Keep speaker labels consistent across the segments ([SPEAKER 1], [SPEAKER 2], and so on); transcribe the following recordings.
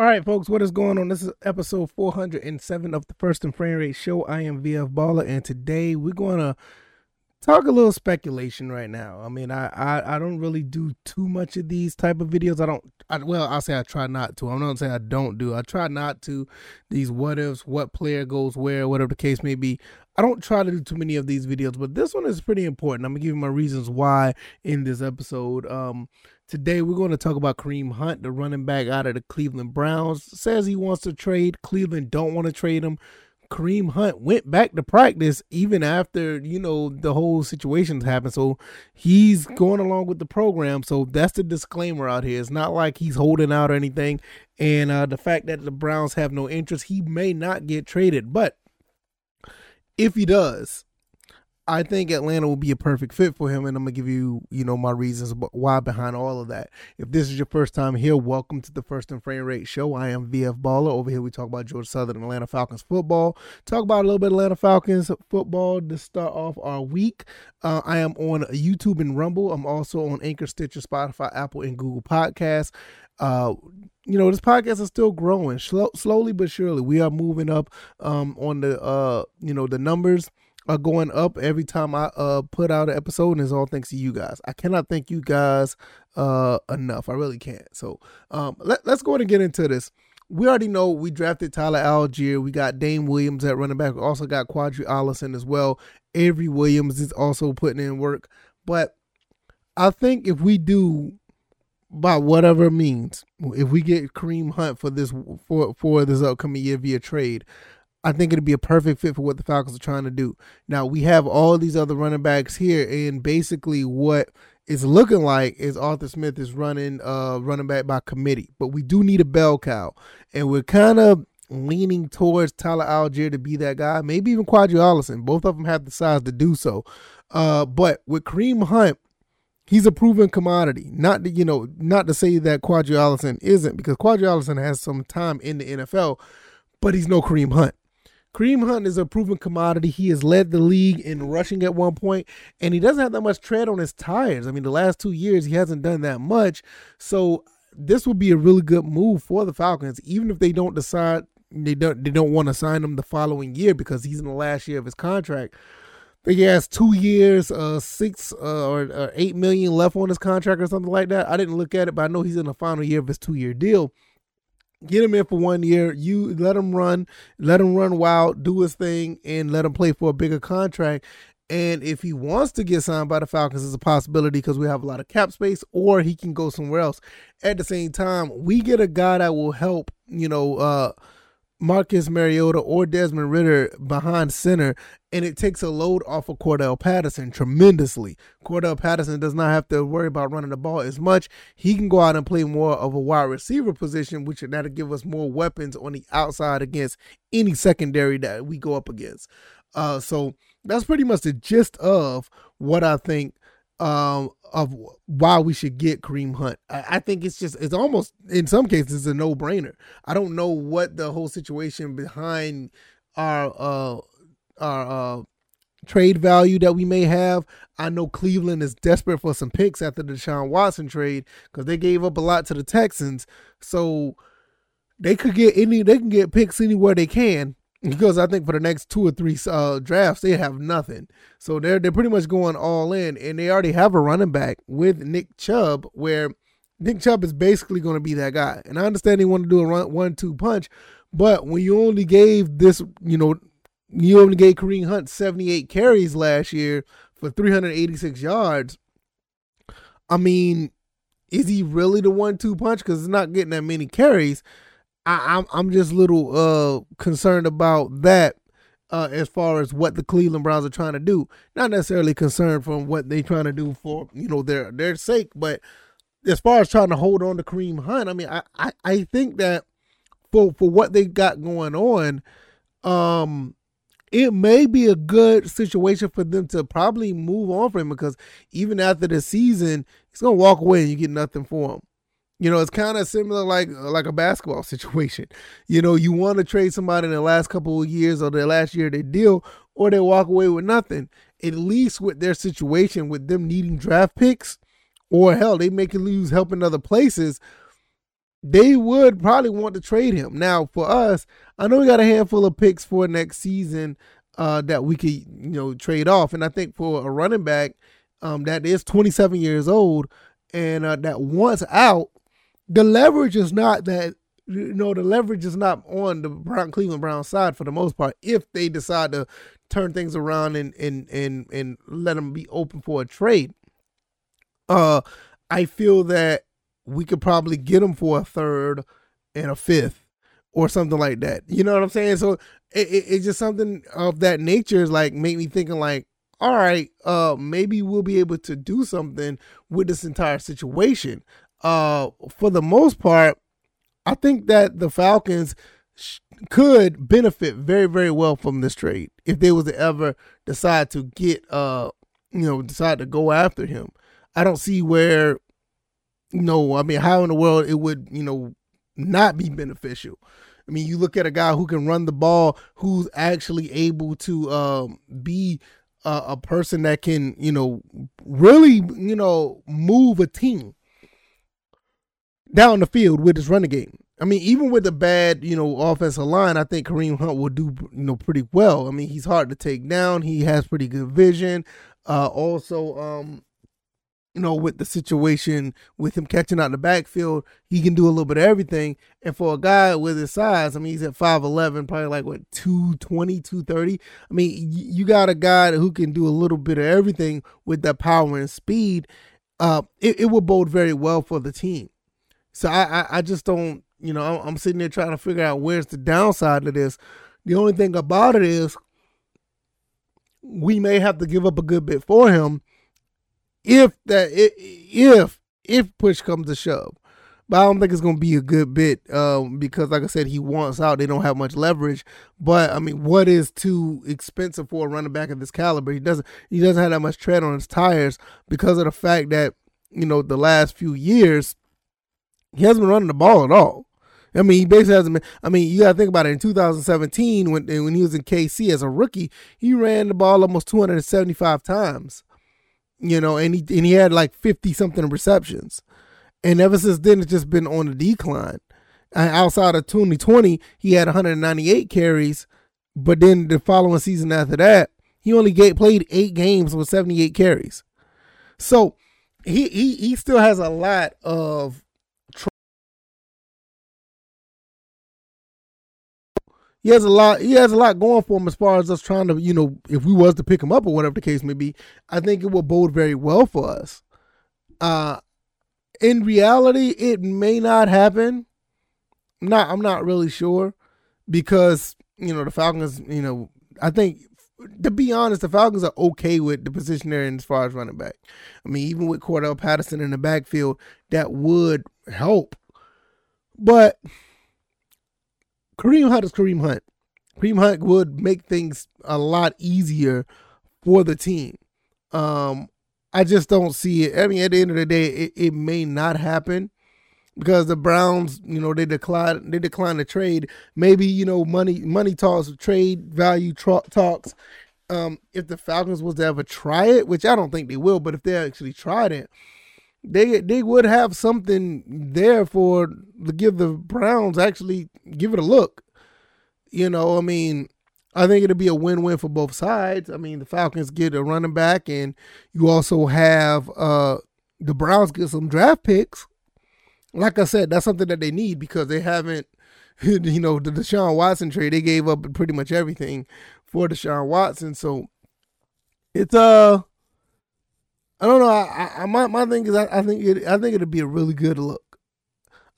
[SPEAKER 1] All right, folks, what is going on? This is episode 407 of the First and Frame Rate Show. I am VF Baller, and today we're going to talk a little speculation right now. I mean, I, I, I don't really do too much of these type of videos. I don't. I, well, I'll say I try not to. I'm not saying I don't do. I try not to. These what ifs, what player goes where, whatever the case may be. I don't try to do too many of these videos, but this one is pretty important. I'm gonna give you my reasons why in this episode. Um, Today we're going to talk about Kareem Hunt, the running back out of the Cleveland Browns. Says he wants to trade. Cleveland don't want to trade him. Kareem Hunt went back to practice even after, you know, the whole situations happened. So he's going along with the program. So that's the disclaimer out here. It's not like he's holding out or anything. And uh, the fact that the Browns have no interest, he may not get traded. But if he does, I think Atlanta will be a perfect fit for him, and I'm gonna give you, you know, my reasons why behind all of that. If this is your first time here, welcome to the First and Frame Rate Show. I am VF Baller. Over here, we talk about Georgia Southern Atlanta Falcons football. Talk about a little bit Atlanta Falcons football to start off our week. Uh, I am on YouTube and Rumble. I'm also on Anchor, Stitcher, Spotify, Apple, and Google Podcasts. Uh, you know, this podcast is still growing slow, slowly but surely. We are moving up um, on the, uh, you know, the numbers are going up every time I uh put out an episode, and it's all thanks to you guys. I cannot thank you guys uh enough. I really can't. So um let, let's go ahead and get into this. We already know we drafted Tyler Allgeier. We got Damien Williams at running back. We also got Qadree Ollison as well. Avery Williams is also putting in work. But I think if we do by whatever means, if we get Kareem Hunt for this for for this upcoming year via trade, I think it'd be a perfect fit for what the Falcons are trying to do. Now we have all these other running backs here, and basically what it's looking like is Arthur Smith is running uh running back by committee, but we do need a bell cow, and we're kind of leaning towards Tyler Allgeier to be that guy, maybe even Qadree Ollison. Both of them have the size to do so. Uh, but with Kareem Hunt, he's a proven commodity. Not to, you know, not to say that Qadree Ollison isn't, because Qadree Ollison has some time in the NFL, but he's no Kareem Hunt. Kareem Hunt is a proven commodity. He has led the league in rushing at one point, and he doesn't have that much tread on his tires. I mean, the last two years he hasn't done that much. So this would be a really good move for the Falcons, even if they don't decide they don't they don't want to sign him the following year because he's in the last year of his contract. He has two years, uh, six uh, or, or eight million left on his contract or something like that. I didn't look at it, but I know he's in the final year of his two year deal get him in for one year. You let him run, let him run wild, do his thing, and let him play for a bigger contract. And if he wants to get signed by the Falcons, it's a possibility because we have a lot of cap space, or he can go somewhere else. At the same time, we get a guy that will help, you know, uh, Marcus Mariota or Desmond Ridder behind center, and it takes a load off of Cordarrelle Patterson tremendously. Cordarrelle Patterson does not have to worry about running the ball as much. He can go out and play more of a wide receiver position, which that'll give us more weapons on the outside against any secondary that we go up against. Uh, so that's pretty much the gist of what I think um, of why we should get Kareem Hunt. I, I, think it's just it's almost in some cases a no brainer. I don't know what the whole situation behind our uh our uh trade value that we may have. I know Cleveland is desperate for some picks after the Deshaun Watson trade because they gave up a lot to the Texans. So they could get any they can get picks anywhere they can because I think for the next two or three uh, drafts they have nothing. So they're they're pretty much going all in, and they already have a running back with Nick Chubb, where Nick Chubb is basically going to be that guy. And I understand they want to do a run, one-two punch, but when you only gave this, you know, you only gave Kareem Hunt 78 carries last year for 386 yards. I mean, is he really the one-two punch? Because it's not getting that many carries. I, am I'm, I'm just a little uh concerned about that uh, as far as what the Cleveland Browns are trying to do. Not necessarily concerned from what they're trying to do for you know their their sake, but as far as trying to hold on to Kareem Hunt, I mean, I I, I think that for for what they got going on, um, it may be a good situation for them to probably move on from him because even after the season, he's gonna walk away and you get nothing for him. You know, it's kind of similar like like a basketball situation. You know, you want to trade somebody in the last couple of years or the last year they deal, or they walk away with nothing. At least with their situation, with them needing draft picks, or hell, they make you lose help in other places. they would probably want to trade him. Now, for us, I know we got a handful of picks for next season uh, that we could, you know, trade off. And I think for a running back um, that is 27 years old and uh, that wants out, the leverage is not that you know the leverage is not on the Brown Cleveland Brown side for the most part if they decide to turn things around and and and and let them be open for a trade. Uh, I feel that we could probably get them for a third and a fifth or something like that. You know what I'm saying? So it, it, it's just something of that nature is like make me thinking like, all right, uh, maybe we'll be able to do something with this entire situation. Uh, for the most part, I think that the Falcons sh- could benefit very, very well from this trade if they was to ever decide to get, uh, you know, decide to go after him. I don't see where, you know, I mean, how in the world it would, you know, not be beneficial. I mean, you look at a guy who can run the ball, who's actually able to um, be a, a person that can, you know, really, you know, move a team down the field with his running game. I mean, even with the bad, you know, offensive line, I think Kareem Hunt will do, you know, pretty well. I mean, he's hard to take down. He has pretty good vision. Uh, also, um, you know, with the situation with him catching out the backfield, he can do a little bit of everything. And for a guy with his size, I mean, he's at 5'11, probably like, what, 220, 230. I mean, you got a guy who can do a little bit of everything with that power and speed. Uh, it, it will bode very well for the team. So I, I, I just don't you know, I'm, I'm sitting there trying to figure out where's the downside of this. The only thing about it is we may have to give up a good bit for him if that if if push comes to shove. But I don't think it's going to be a good bit um, because, like I said, he wants out. They don't have much leverage. But I mean, what is too expensive for a running back of this caliber? He doesn't. He doesn't have that much tread on his tires because of the fact that you know the last few years he hasn't been running the ball at all. I mean, he basically hasn't been. I mean, you got to think about it. In 2017, when when he was in KC as a rookie, he ran the ball almost 275 times. You know, and he and he had like 50 something receptions, and ever since then, it's just been on a decline. And outside of 2020, he had 198 carries, but then the following season after that, he only get, played eight games with 78 carries. So he he he still has a lot of he has a lot he has a lot going for him as far as us trying to you know if we was to pick him up or whatever the case may be i think it will bode very well for us uh in reality it may not happen I'm not i'm not really sure because you know the falcons you know i think to be honest, the Falcons are okay with the position they're in as far as running back. I mean, even with Cordarrelle Patterson in the backfield, that would help. But Kareem Hunt is Kareem Hunt. Kareem Hunt would make things a lot easier for the team. Um, I just don't see it. I mean, at the end of the day, it, it may not happen because the Browns, you know, they declined they declined the trade. Maybe you know, money money talks, trade value tra- talks. Um, if the Falcons was to ever try it, which I don't think they will, but if they actually tried it, they they would have something there for to give the Browns actually give it a look. You know, I mean, I think it'll be a win-win for both sides. I mean, the Falcons get a running back, and you also have uh the Browns get some draft picks. Like I said, that's something that they need because they haven't, you know, the Deshaun Watson trade. They gave up pretty much everything for Deshaun Watson, so it's uh I don't know. I, I my my thing is I, I think it I think it'd be a really good look.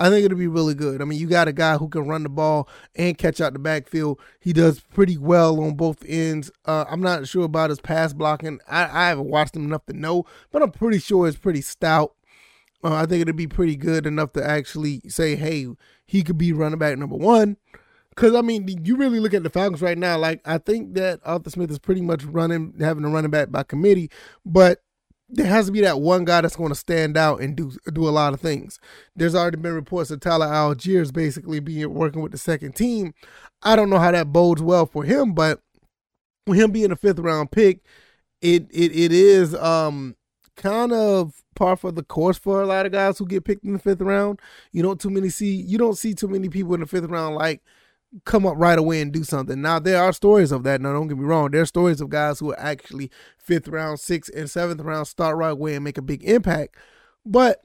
[SPEAKER 1] I think it'll be really good. I mean, you got a guy who can run the ball and catch out the backfield. He does pretty well on both ends. Uh, I'm not sure about his pass blocking. I, I haven't watched him enough to know, but I'm pretty sure it's pretty stout. Uh, I think it'd be pretty good enough to actually say, hey, he could be running back number one. Because I mean, you really look at the Falcons right now. Like I think that Arthur Smith is pretty much running, having a running back by committee, but there has to be that one guy that's going to stand out and do do a lot of things. There's already been reports of Tyler Allgeier's basically being working with the second team. I don't know how that bodes well for him, but with him being a fifth round pick, it it it is um kind of par for the course for a lot of guys who get picked in the fifth round. You don't too many see you don't see too many people in the fifth round like come up right away and do something. Now there are stories of that. Now don't get me wrong. There are stories of guys who are actually fifth round, sixth, and seventh round start right away and make a big impact. But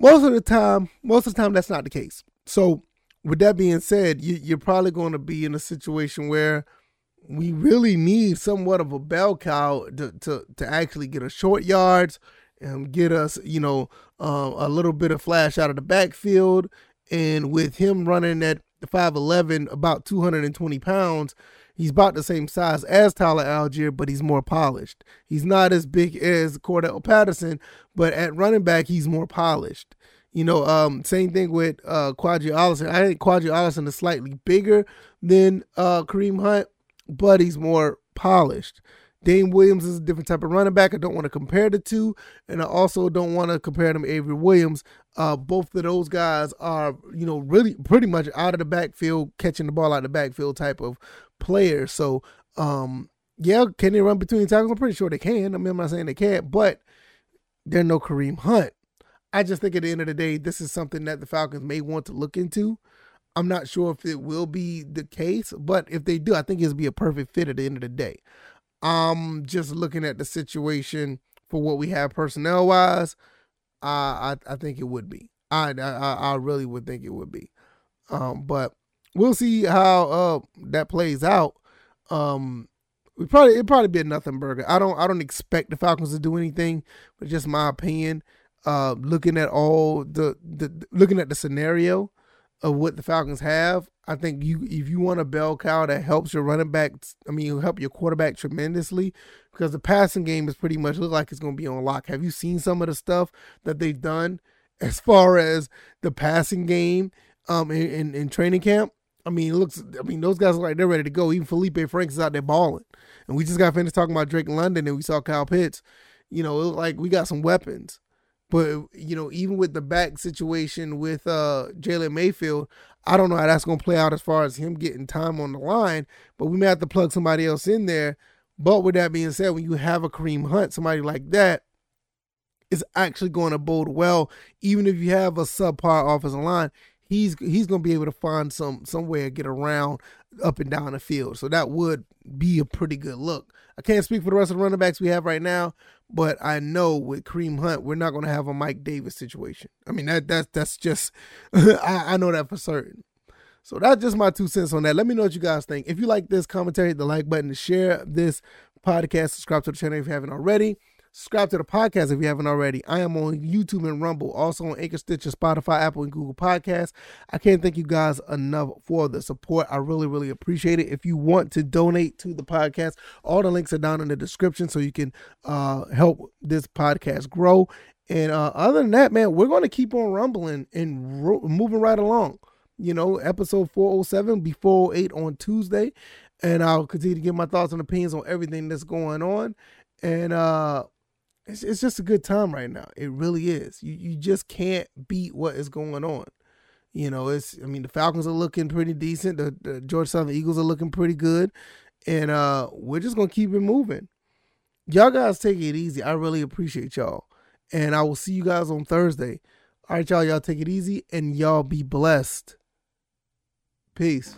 [SPEAKER 1] most of the time, most of the time that's not the case. So with that being said, you, you're probably going to be in a situation where we really need somewhat of a bell cow to, to, to actually get us short yards and get us, you know, uh, a little bit of flash out of the backfield. And with him running at 5'11, about 220 pounds, he's about the same size as Tyler Allgeier, but he's more polished. He's not as big as Cordarrelle Patterson, but at running back, he's more polished. You know, um, same thing with uh, Qadree Ollison. I think Qadree Ollison is slightly bigger than uh, Kareem Hunt, but he's more polished. Damien Williams is a different type of running back. I don't want to compare the two, and I also don't want to compare them to Avery Williams. Uh, both of those guys are, you know, really pretty much out of the backfield, catching the ball out of the backfield type of players. So, um, yeah, can they run between tackles? I'm pretty sure they can. I mean, I'm not saying they can't, but they're no Kareem Hunt. I just think at the end of the day, this is something that the Falcons may want to look into. I'm not sure if it will be the case, but if they do, I think it'll be a perfect fit at the end of the day. Um, just looking at the situation for what we have personnel wise, I I think it would be. I, I I really would think it would be. Um, but we'll see how uh that plays out. Um, we probably it probably be a nothing burger. I don't I don't expect the Falcons to do anything, but just my opinion uh, looking at all the, the looking at the scenario of what the Falcons have, I think you if you want a bell cow that helps your running back, I mean, you help your quarterback tremendously because the passing game is pretty much look like it's going to be on lock. Have you seen some of the stuff that they've done as far as the passing game um in, in, in training camp? I mean, it looks. I mean, those guys look like they're ready to go. Even Felipe Franks is out there balling, and we just got finished talking about Drake London, and we saw Kyle Pitts. You know, like we got some weapons. But you know, even with the back situation with uh Jalen Mayfield, I don't know how that's gonna play out as far as him getting time on the line. But we may have to plug somebody else in there. But with that being said, when you have a Kareem Hunt, somebody like that, is actually going to bode well. Even if you have a subpar offensive line, he's he's going to be able to find some somewhere to get around up and down the field. So that would be a pretty good look. I can't speak for the rest of the running backs we have right now, but I know with Kareem Hunt, we're not going to have a Mike Davis situation. I mean, that that's that's just I, I know that for certain. So that's just my two cents on that. Let me know what you guys think. If you like this commentary, the like button share this podcast, subscribe to the channel if you haven't already. Subscribe to the podcast if you haven't already. I am on YouTube and Rumble, also on Anchor, Stitcher, Spotify, Apple, and Google Podcasts. I can't thank you guys enough for the support. I really, really appreciate it. If you want to donate to the podcast, all the links are down in the description so you can uh, help this podcast grow. And uh, other than that, man, we're going to keep on rumbling and ro- moving right along. You know, episode 407 be 408 on Tuesday. And I'll continue to give my thoughts and opinions on everything that's going on. And uh it's, it's just a good time right now. It really is. You you just can't beat what is going on. You know, it's I mean the Falcons are looking pretty decent. The, the Georgia Southern Eagles are looking pretty good, and uh, we're just gonna keep it moving. Y'all guys take it easy. I really appreciate y'all, and I will see you guys on Thursday. All right, y'all. Y'all take it easy, and y'all be blessed. Peace.